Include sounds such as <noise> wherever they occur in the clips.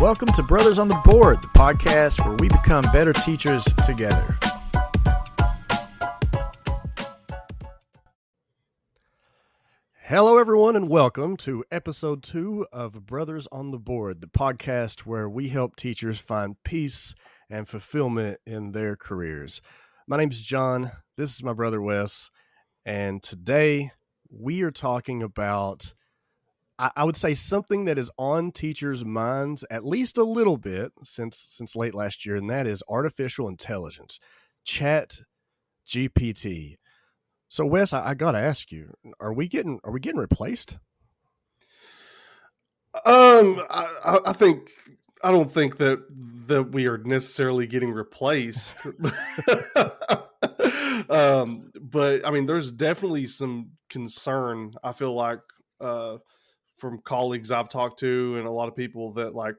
Welcome to Brothers on the Board, the podcast where we become better teachers together. Hello, everyone, and welcome to episode two of Brothers on the Board, the podcast where we help teachers find peace and fulfillment in their careers. My name is John. This is my brother Wes. And today we are talking about, I, I would say, something that is on teachers' minds at least a little bit since since late last year, and that is artificial intelligence, Chat GPT. So, Wes, I, I got to ask you: Are we getting are we getting replaced? Um, I, I think I don't think that that we are necessarily getting replaced. <laughs> <laughs> um, but I mean, there's definitely some concern. I feel like uh, from colleagues I've talked to and a lot of people that like,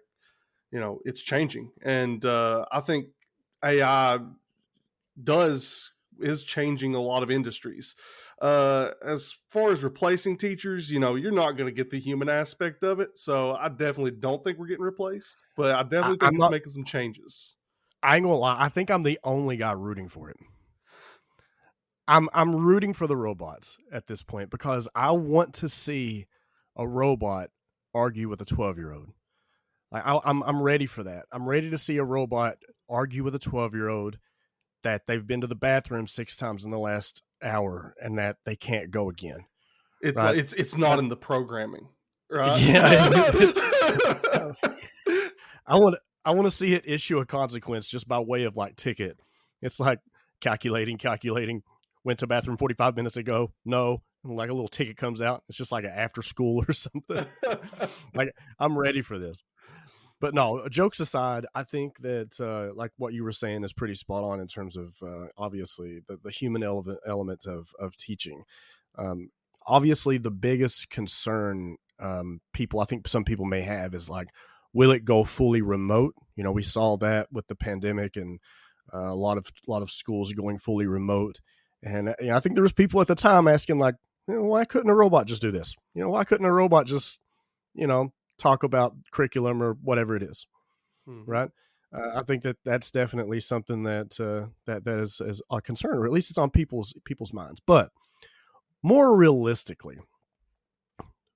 you know, it's changing, and uh, I think AI does is changing a lot of industries. Uh, as far as replacing teachers, you know, you're not going to get the human aspect of it. So I definitely don't think we're getting replaced, but I definitely think I'm it's not- making some changes. I ain't gonna lie. I think I'm the only guy rooting for it. I'm I'm rooting for the robots at this point because I want to see a robot argue with a 12 year old. Like I, I'm I'm ready for that. I'm ready to see a robot argue with a 12 year old that they've been to the bathroom six times in the last hour and that they can't go again. It's Right. it's it's not in the programming, right? Yeah, <laughs> I want I want to see it issue a consequence just by way of like ticket. It's like calculating, calculating. Went to bathroom 45 minutes ago. No, and like a little ticket comes out. It's just like an after school or <laughs> something. <laughs> like I'm ready for this. But no, jokes aside, I think that uh, like what you were saying is pretty spot on in terms of uh, obviously the, the human element element of of teaching. Um, obviously, the biggest concern um, people I think some people may have is like, will it go fully remote? You know, we saw that with the pandemic and uh, a lot of a lot of schools going fully remote. And uh, you know, I think there was people at the time asking like, you know, why couldn't a robot just do this? You know, why couldn't a robot just, you know, talk about curriculum or whatever it is, Mhm. right? Uh, I think that that's definitely something that uh, that that is, is a concern, or at least it's on people's people's minds. But more realistically,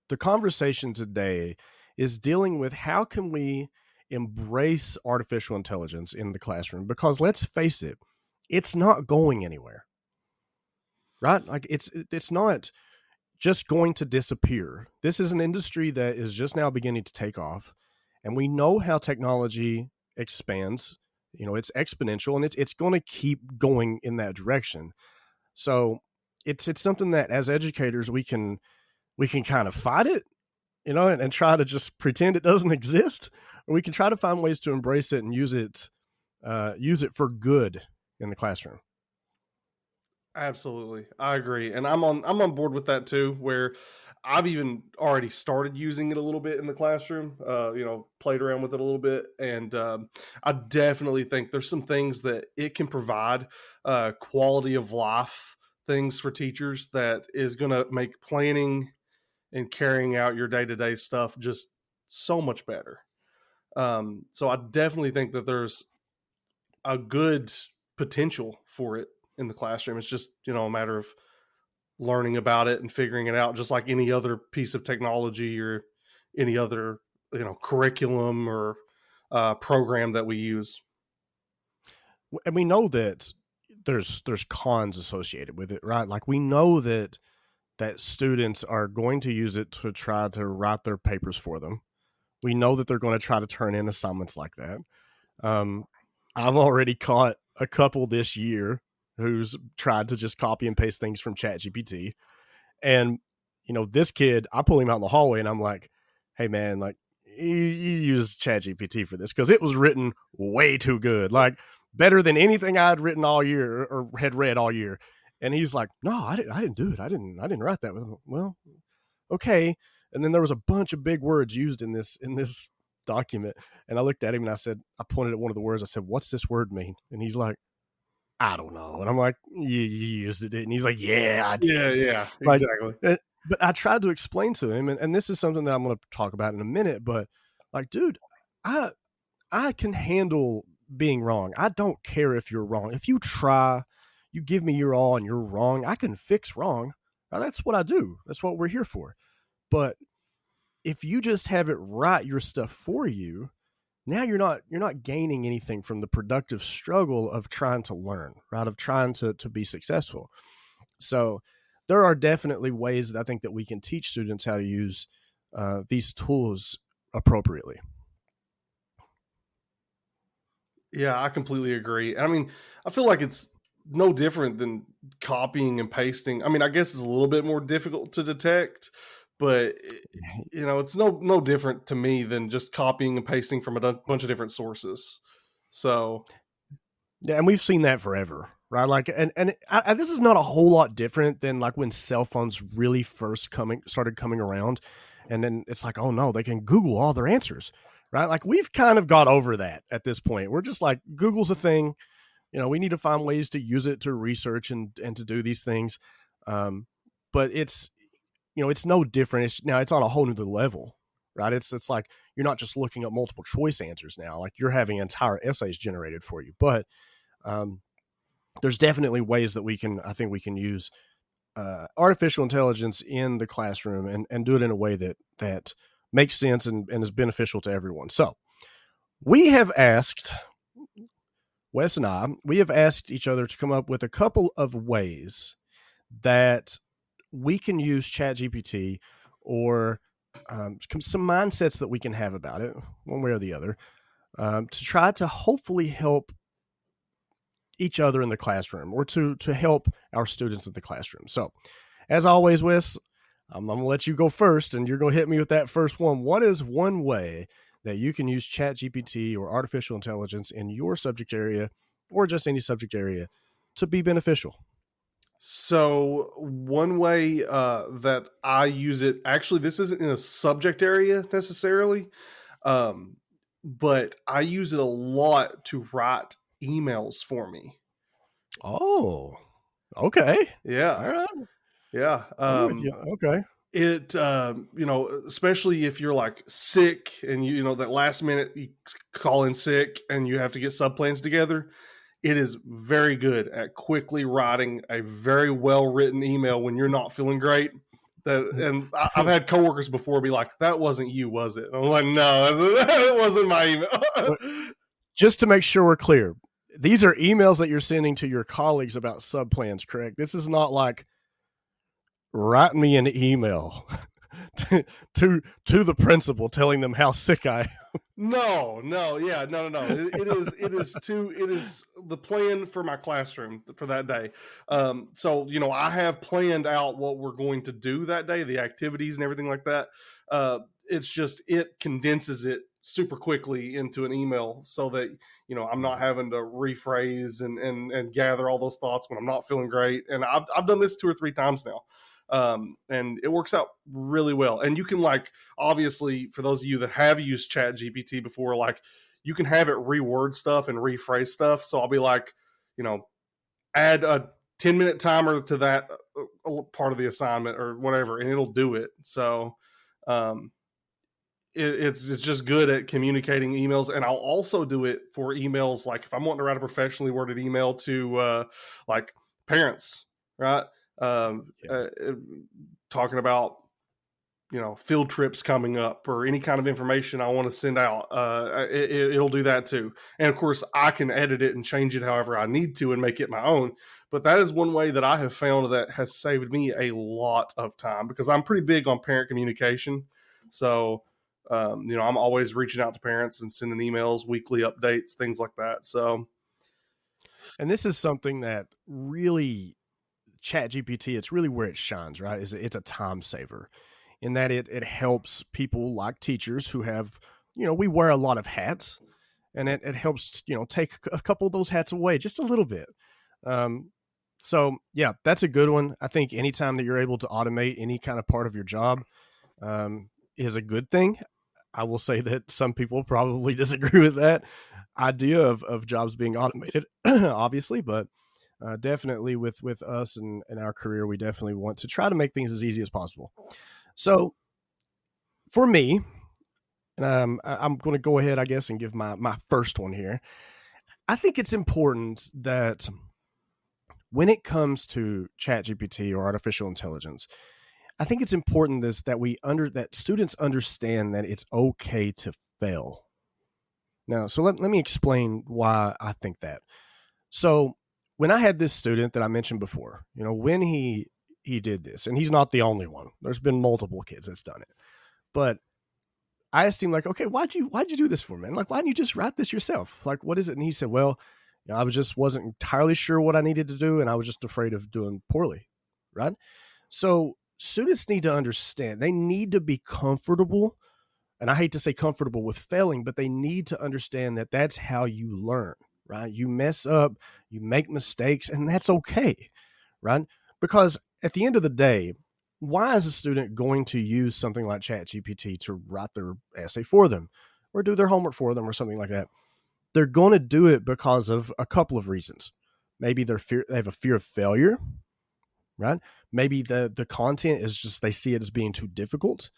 the conversation today is dealing with how can we embrace artificial intelligence in the classroom because let's face it it's not going anywhere right? Like it's it's not just going to disappear. This is an industry that is just now beginning to take off and we know how technology expands you know it's exponential and it's it's going to keep going in that direction. So it's it's something that as educators we can we can kind of fight it you know and, and try to just pretend it doesn't <laughs> exist or we can try to find ways to embrace it and use it uh, use it for good in the classroom Absolutely, I agree, and I'm on I'm on board with that too. Where I've even already started using it a little bit in the classroom. Uh, you know, played around with it a little bit, and um, I definitely think there's some things that it can provide uh, quality of life things for teachers that is going to make planning and carrying out your day to day stuff just so much better. Um, so I definitely think that there's a good potential for it in the classroom. It's just, you know, a matter of learning about it and figuring it out, just like any other piece of technology or any other, you know, curriculum or uh, program that we use. and we know that there's there's cons associated with it right like we know that that students are going to use it to try to write their papers for them we know that they're going to try to turn in assignments like that um, i've already caught a couple this year who's tried to just copy and paste things from chat gpt and you know this kid i pull him out in the hallway and i'm like hey man like you, you use chat gpt for this because it was written way too good like better than anything I'd written all year or had read all year. And he's like, "No, I didn't. I didn't do it. I didn't. I didn't write that." with Well, okay. And then there was a bunch of big words used in this in this document, and I looked at him and I said, I pointed at one of the words. I said, "What's this word mean?" And he's like, "I don't know." And I'm like, "You, you used it?" And he's like, "Yeah, I did." Yeah, yeah, <laughs> Like- exactly. Eh, but I tried to explain to him, and, and this is something that I'm going to talk about in a minute. But like, dude, I I can handle being wrong. I don't care if you're wrong. If you try, you give me your all and you're wrong, I can fix wrong. Now, that's what I do. That's what we're here for. But if you just have it write your stuff for you, now you're not you're not gaining anything from the productive struggle of trying to learn, right? Of trying to to be successful. So there are definitely ways that I think that we can teach students how to use uh, these tools appropriately. Yeah, I completely agree. I mean, I feel like it's no different than copying and pasting. I mean, I guess it's a little bit more difficult to detect, but you know, it's no no different to me than just copying and pasting from a bunch of different sources. So, yeah, and we've seen that forever, right? Like, and and I, this is not a whole lot different than like when cell phones really first coming started coming around, and then it's like, oh no, they can Google all their answers right? Like we've kind of got over that at this point. We're just like Google's a thing. You know, we need to find ways to use it to research and and to do these things. Um, but it's you know, it's no different. It's now it's on a whole new level, right? It's it's like you're not just looking at multiple choice answers now. Like you're having entire essays generated for you. But um, there's definitely ways that we can. I think we can use uh, artificial intelligence in the classroom and and do it in a way that that makes sense and, and is beneficial to everyone. So we have asked Wes and I, we have asked each other to come up with a couple of ways that we can use ChatGPT or um, some mindsets that we can have about it, one way or the other, um, to try to hopefully help each other in the classroom or to to help our students in the classroom. So, as always, Wes, I'm, I'm to let you go first, and you're to hit me with that first one. What is one way that you can use ChatGPT or artificial intelligence in your subject area or just any subject area to be beneficial? So, one way uh, that I use it, actually, this isn't in a subject area necessarily, um, but I use it a lot to write emails for me. Oh, okay. Yeah. All right. Yeah. Um, okay. It, um, you know, especially if you're like sick and you, you know, that last minute you call in sick and you have to get sub plans together, it is very good at quickly writing a very well written email when you're not feeling great. That mm. and I, have had coworkers before be like, "That wasn't you, was it?" And I'm like, "No, <laughs> it wasn't my email." <laughs> Just to make sure we're clear, these are emails that you're sending to your colleagues about sub plans, correct? This is not like write me an email <laughs> <laughs> to, to the principal telling them how sick I am. No, no, yeah, no, no, no. It, it is it is to it is the plan for my classroom for that day. Um, so you know, I have planned out what we're going to do that day, the activities and everything like that. Uh, it's just it condenses it super quickly into an email so that you know I'm not having to rephrase and and and gather all those thoughts when I'm not feeling great. And I've I've done this two or three times now um, and it works out really well. And you can like obviously for those of you that have used Chat GPT before, like you can have it reword stuff and rephrase stuff. So I'll be like, you know, add a 10 minute timer to that uh, uh, part of the assignment or whatever, and it'll do it. So um, it, it's it's just good at communicating emails, and I'll also do it for emails. Like if I'm wanting to write a professionally worded email to uh, like parents, right? Um, yeah. uh, uh talking about you know field trips coming up or any kind of information I want to send out. Uh, it, will do that too, and of course I can edit it and change it however I need to and make it my own. But that is one way that I have found that has saved me a lot of time because I'm pretty big on parent communication. So um, you know I'm always reaching out to parents and sending emails, weekly updates, things like that. So. And this is something that really chat gpt it's really where it shines right? Is it's a time saver in that it, it helps people like teachers who have you know we wear a lot of hats and it, it helps you know take a couple of those hats away just a little bit. Um, so yeah that's a good one. I think anytime that you're able to automate any kind of part of your job um, is a good thing. I will say that some people probably <laughs> disagree with that idea of, of jobs being automated <clears throat> obviously but uh, definitely with with us and, and our career, we definitely want to try to make things as easy as possible. So, for me, and um, I'm going to go ahead, I guess, and give my my first one here. I think it's important that when it comes to ChatGPT or artificial intelligence, I think it's important this that we under that students understand that it's okay to fail. Now, so let, let me explain why I think that. So when I had this student that I mentioned before, you know, when he he did this, and he's not the only one. There's been multiple kids that's done it. But I asked him like, okay, why'd you why'd you do this for, man? Like, why didn't you just write this yourself? Like, what is it? And he said, well, you know, I was just wasn't entirely sure what I needed to do, and I was just afraid of doing poorly, right? So students need to understand they need to be comfortable and i hate to say comfortable with failing but they need to understand that that's how you learn right you mess up you make mistakes and that's okay right because at the end of the day why is a student going to use something like ChatGPT to write their essay for them or do their homework for them or something like that? They're going to do it because of a couple of reasons. Maybe they're fear, they have a fear of failure, right? Maybe the the content is just they see it as being too difficult.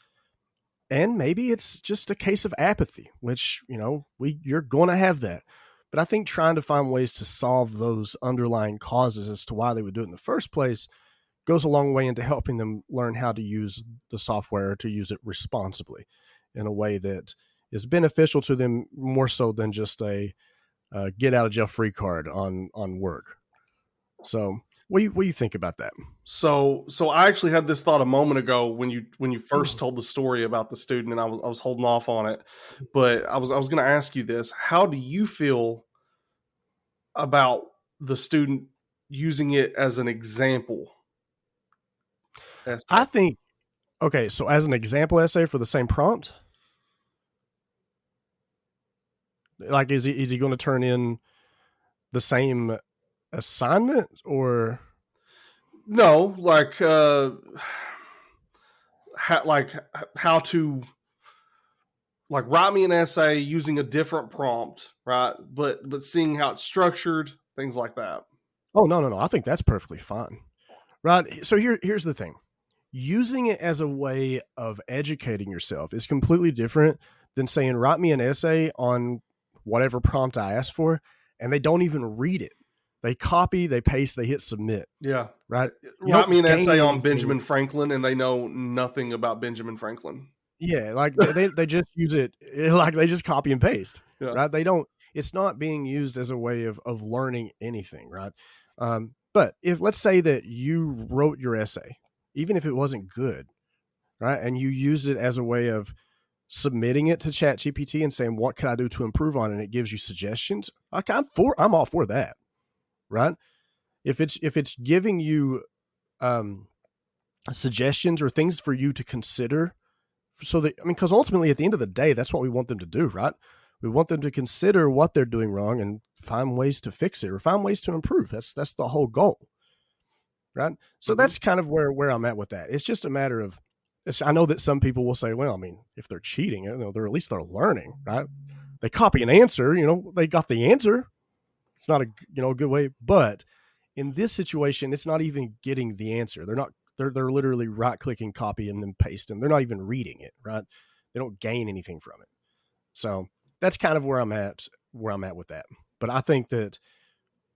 And maybe it's just a case of apathy, which, you know, we you're going to have that. But I think trying to find ways to solve those underlying causes as to why they would do it in the first place goes a long way into helping them learn how to use the software to use it responsibly in a way that is beneficial to them more so than just a uh, get out of jail free card on on work. So what do you what do you think about that? So so I actually had this thought a moment ago when you when you hmm. first told the story about the student and I was I was holding off on it. But I was I was gonna ask you this. How do you feel about the student using it as an example? I think okay, so as an example essay for the same prompt, like is he is he going to turn in the same assignment or? No like uh how, like how to like write me an essay using a different prompt right? But but seeing how it's structured things like that. Oh no no no i think that's perfectly fine. Right so here here's the thing. Using it as a way of educating yourself is completely different than saying write me an essay on whatever prompt i asked for and they don't even read it they copy, they paste, they hit submit. Yeah. Right. You Write me an essay on Benjamin Franklin and they know nothing about Benjamin Franklin. Yeah, like they, they just use it <laughs> like they just copy and paste. Yeah. Right. They don't it's not being used as a way of of learning anything, right? Um, but if let's say that you wrote your essay, even if it wasn't good, right, and you used it as a way of submitting it to chat gpt and saying what could i do to improve on it and it gives you suggestions like i'm for i'm all for that right? If it's if it's giving you um, suggestions or things for you to consider, so that I mean, because ultimately at the end of the day, that's what we want them to do, right? We want them to consider what they're doing wrong and find ways to fix it or find ways to improve. That's that's the whole goal, right? So mm-hmm. that's kind of where where I'm at with that. It's just a matter of. I know that some people will say, well, I mean, if they're cheating, you know, they're at least they're learning, right? They copy an answer, you know, they got the answer. It's not a you know a good way, but in this situation, it's not even getting the answer. They're not. They're they're literally right clicking, copy, and then paste, and they're not even reading it. Right? They don't gain anything from it. So that's kind of where I'm at. Where I'm at with that. But I think that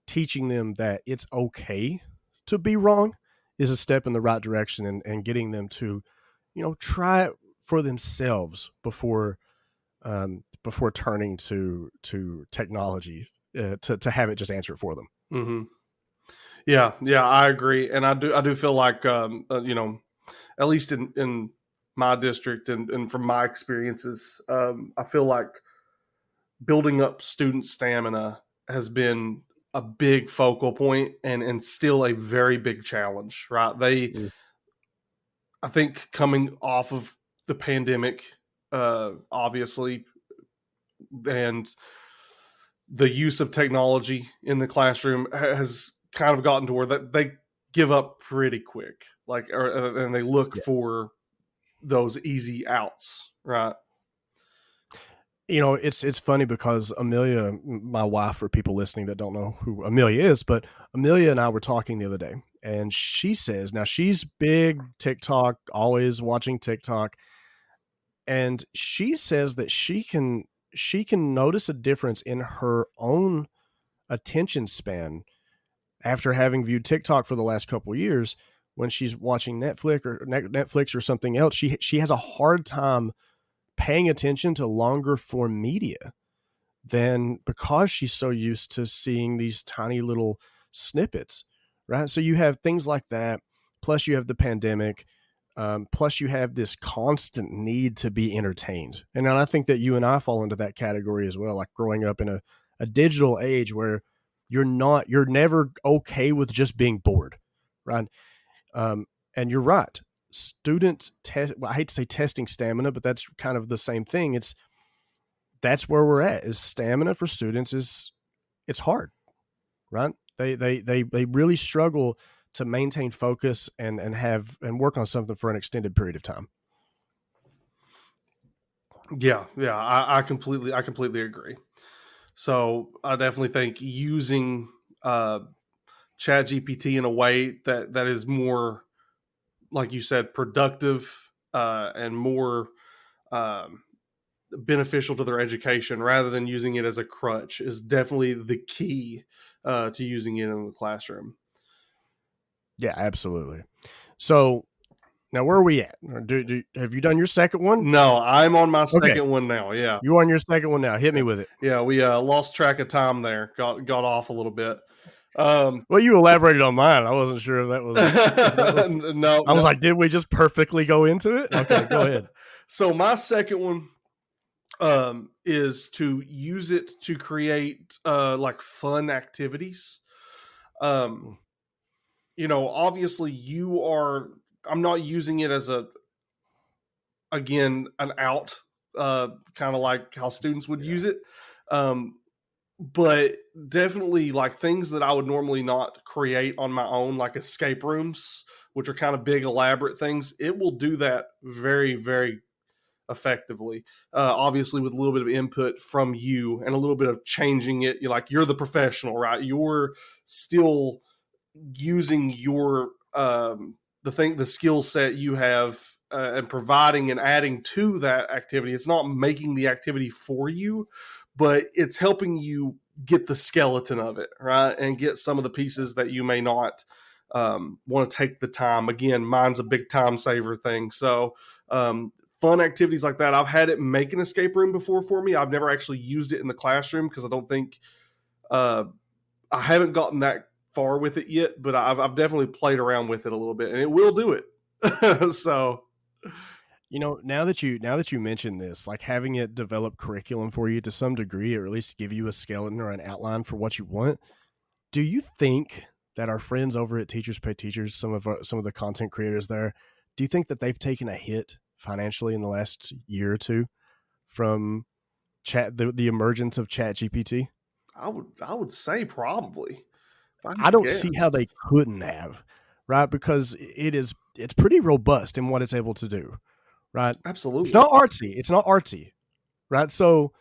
teaching them that it's okay to be wrong is a step in the right direction, and, and getting them to, you know, try it for themselves before um, before turning to to technology uh, to to have it just answer it for them. Mm-hmm. Yeah, yeah, I agree, and I do I do feel like um, uh, you know, at least in in my district and and from my experiences, um, I feel like building up student stamina has been a big focal point and and still a very big challenge. Right? They, mm. I think, coming off of the pandemic, uh, obviously, and the use of technology in the classroom has kind of gotten to where that they give up pretty quick like or, uh, and they look yeah. for those easy outs right you know it's it's funny because amelia my wife for people listening that don't know who amelia is but amelia and i were talking the other day and she says now she's big tiktok always watching tiktok and she says that she can she can notice a difference in her own attention span after having viewed TikTok for the last couple years when she's watching Netflix or Netflix or something else. She she has a hard time paying attention to longer form media than because she's so used to seeing these tiny little snippets right? So you have things like that plus you have the pandemic um, plus you have this constant need to be entertained. And i think that you and i fall into that category as well like growing up in a, a digital age where you're not you're never okay with just being bored right? Um, and you're right. Student test well, i hate to say testing stamina but that's kind of the same thing. It's that's where we're at is stamina for students is it's hard right? They they they, they really struggle to maintain focus and and have and work on something for an extended period of time yeah yeah i, I completely i completely agree so I definitely think using uh, Chat GPT in a way that that is more, like you said, productive uh, and more um, beneficial to their education rather than using it as a crutch is definitely the key uh, to using it in the classroom. Yeah, absolutely. So now, where are we at? Do, do, have you done your second one? No, I'm on my second okay. one now. Yeah, you on your second one now? Hit me with it. Yeah, we uh, lost track of time there. Got got off a little bit. Um, well, you elaborated on mine. I wasn't sure if that was. If that <laughs> was no, I was no. like, did we just perfectly go into it? Okay, go <laughs> ahead. so my second one um, is to use it to create uh, like fun activities. Um, hmm. You know, obviously, you are I'm not using it as a again an out, uh, kind of like how students would yeah. use it. Um, but definitely like things that I would normally not create on my own, like escape rooms, which are kind of big, elaborate things. It will do that very, very effectively. Uh, obviously, with a little bit of input from you and a little bit of changing it. You're like you're the professional, right? You're still using your um, the thing the skill set you have uh, and providing and adding to that activity. It's not making the activity for you but it's helping you get the skeleton of it right and get some of the pieces that you may not um, want to take the time. Again mine's a big time saver thing. So um, fun activities like that. I've had it make an escape room before for me. I've never actually used it in the classroom because i don't think uh, i haven't gotten that far with it yet, but I've, I've definitely played around with it a little bit, and it will do it. <laughs> so, you know, now that you now that you mention this, like having it develop curriculum for you to some degree, or at least give you a skeleton or an outline for what you want, do you think that our friends over at Teachers Pay Teachers, some of our, some of the content creators there, do you think that they've taken a hit financially in the last year or two from chat the, the emergence of Chat GPT? I would I would say probably. I, I don't guess. see how they couldn't have, right? Because it is it's pretty robust in what it's able to do, right? Absolutely. It's not artsy. It's not artsy, right? So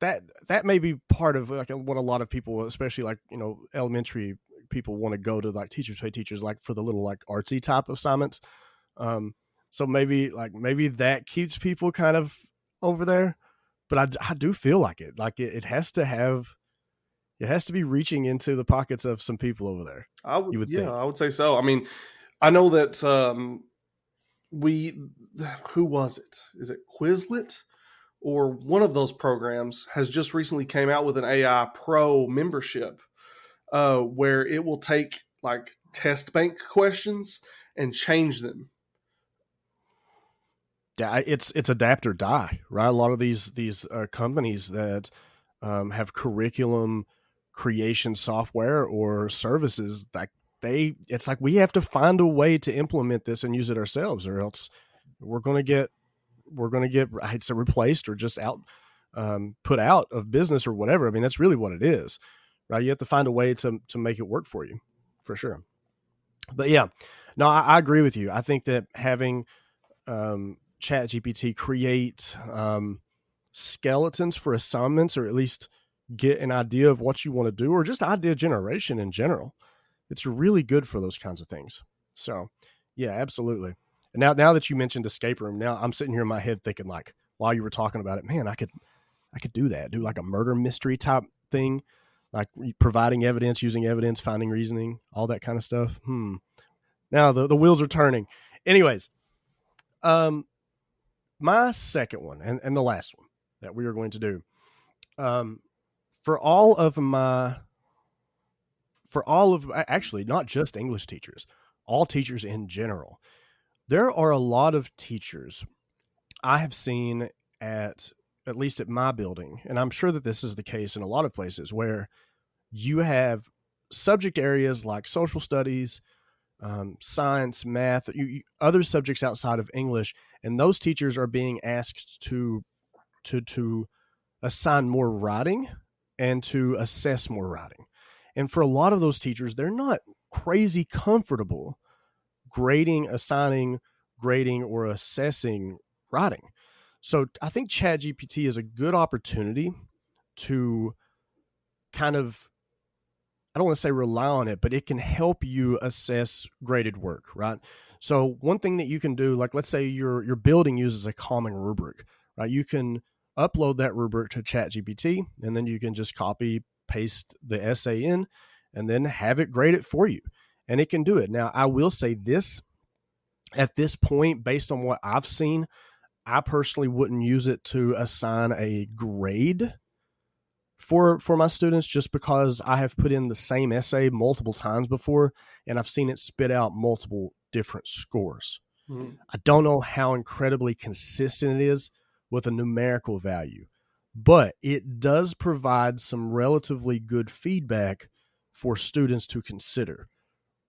that that may be part of like what a lot of people, especially like you know elementary people, want to go to like teachers pay teachers like for the little like artsy type assignments. Um, so maybe like maybe that keeps people kind of over there, but I, I do feel like it like it, it has to have it has to be reaching into the pockets of some people over there. I would, would yeah, think. I would say so. I mean, I know that um, we, who was it? Is it Quizlet or one of those programs has just recently came out with an AI Pro membership uh, where it will take like test bank questions and change them. Yeah, it's it's adapt or die, right? A lot of these these uh, companies that um, have curriculum creation software or services like they it's like we have to find a way to implement this and use it ourselves or else we're going to get we're going to get i'd say replaced or just out um, put out of business or whatever. I mean that's really what it is right? You have to find a way to to make it work for you for sure. But yeah no i, I agree with you. I think that having um, chat gpt create um, skeletons for assignments or at least get an idea of what you want to do or just idea generation in general. It's really good for those kinds of things. So, yeah, absolutely. And now, now that you mentioned escape room, now I'm sitting here in my head thinking like, while you were talking about it, man, I could, I could do that. Do like a murder mystery type thing, like providing evidence, using evidence, finding reasoning, all that kind of stuff. Hmm. Now the the wheels are turning. Anyways, um, my second one and and the last one that we are going to do, um, for all of my, for all of actually not just English teachers, all teachers in general. There are a lot of teachers I have seen at at least at my building, and I'm sure that this is the case in a lot of places where you have subject areas like social studies, um, science, math, you, you, other subjects outside of English, and those teachers are being asked to to to assign more writing and to assess more writing. And for a lot of those teachers, they're not crazy comfortable grading, assigning, grading, or assessing writing. So I think ChatGPT is a good opportunity to kind of I don't want to say rely on it, but it can help you assess graded work, right? So one thing that you can do, like let's say your your building uses a common rubric, right? You can upload that rubric to ChatGPT, and then you can just copy paste the essay in, and then have it grade it for you and it can do it. Now, I will say this at this point, based on what I've seen, I personally wouldn't use it to assign a grade for for my students just because I have put in the same essay multiple times before and I've seen it spit out multiple different scores. Mm-hmm. I don't know how incredibly consistent it is with a numerical value, but it does provide some relatively good feedback for students to consider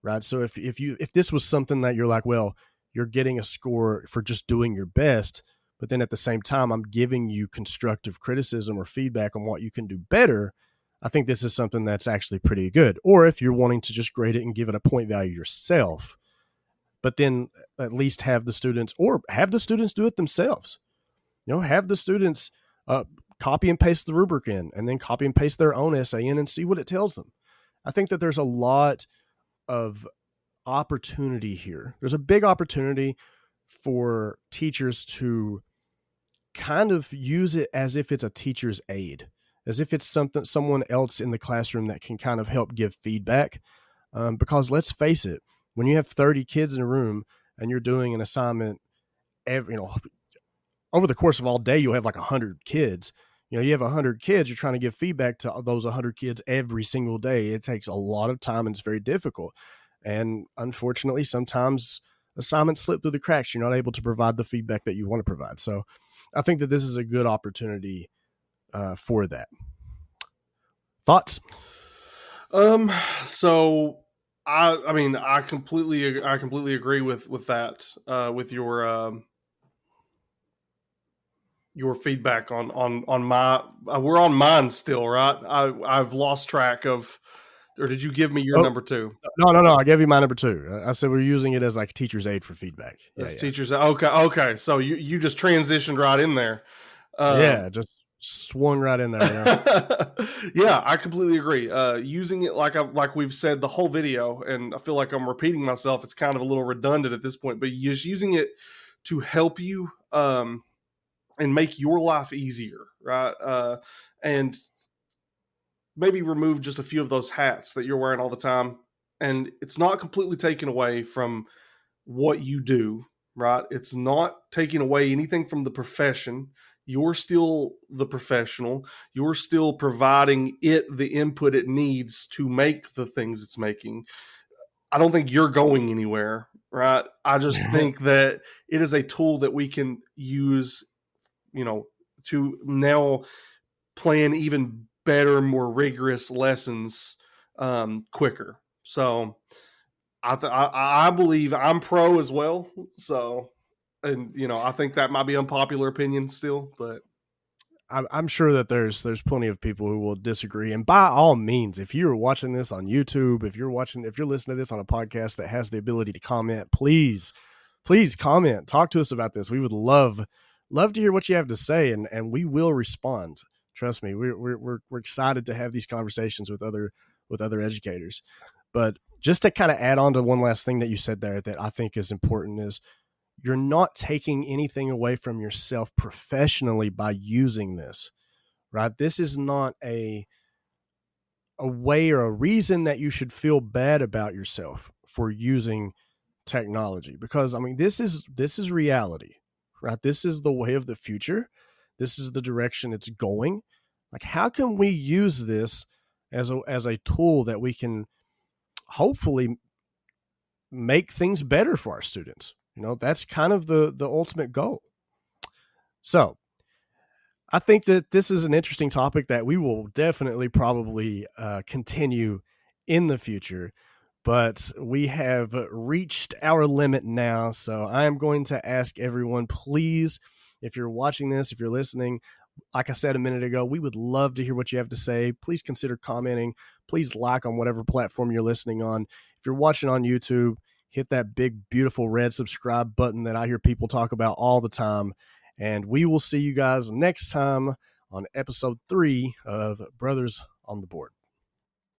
right? So if if you if this was something that you're like, well, you're getting a score for just doing your best, but then at the same time, I'm giving you constructive criticism or feedback on what you can do better. I think this is something that's actually pretty good. Or if you're wanting to just grade it and give it a point value yourself, but then at least have the students or have the students do it themselves. You know, have the students uh, copy and paste the rubric in and then copy and paste their own essay in and see what it tells them. I think that there's a lot of opportunity here. There's a big opportunity for teachers to kind of use it as if it's a teacher's aid, as if it's something someone else in the classroom that can kind of help give feedback. Um, because let's face it, when you have 30 kids in a room and you're doing an assignment, every, you know, over the course of all day, you'll have like 100 kids. You know you have 100 kids you're trying to give feedback to those 100 kids every single day. It takes a lot of time and it's very difficult. And unfortunately sometimes assignments slip through the cracks. You're not able to provide the feedback that you want to provide. So i think that this is a good opportunity uh, for that. Thoughts? Um so i i mean i completely i completely agree with with that uh with your um your feedback on on on my uh, we're on mine still right? I i've lost track of or did you give me your oh, number two? No no no i gave you my number two. I said we're using it as like teacher's aid for feedback. Yeah, yeah. teachers okay okay so you you just transitioned right in there. Um, yeah just swung right in there yeah. <laughs> yeah i completely agree. Uh using it like i like we've said the whole video and i feel like i'm repeating myself it's kind of a little redundant at this point but just using it to help you um and make your life easier, right? Uh, and maybe remove just a few of those hats that you're wearing all the time. And it's not completely taken away from what you do, right? It's not taking away anything from the profession. You're still the professional. You're still providing it the input it needs to make the things it's making. I don't think you're going anywhere, right? I just <laughs> think that it is a tool that we can use you know, to now plan even better, more rigorous lessons um, quicker. So I, th- I I believe I'm pro as well. So and you know I think that might be unpopular opinion still, but I'm sure that there's there's plenty of people who will disagree. And by all means, if you're watching this on YouTube, if you're watching, if you're listening to this on a podcast that has the ability to comment, please, please comment. Talk to us about this. We would love love to hear what you have to say, and and we will respond. Trust me, we're we're we're, excited to have these conversations with other with other educators. But just to kind of add on to one last thing that you said there that I think is important is you're not taking anything away from yourself professionally by using this right this is not a a way or a reason that you should feel bad about yourself for using technology because i mean this is this is reality right? This is the way of the future. This is the direction it's going. Like how can we use this as a as a tool that we can hopefully make things better for our students? You know that's kind of the the ultimate goal. So I think that this is an interesting topic that we will definitely probably uh, continue in the future, but we have reached our limit now. So I am going to ask everyone, please, if you're watching this, if you're listening, like I said a minute ago, we would love to hear what you have to say. Please consider commenting. Please like on whatever platform you're listening on. If you're watching on YouTube, hit that big, beautiful red subscribe button that I hear people talk about all the time. And we will see you guys next time on episode three of Brothers on the Board.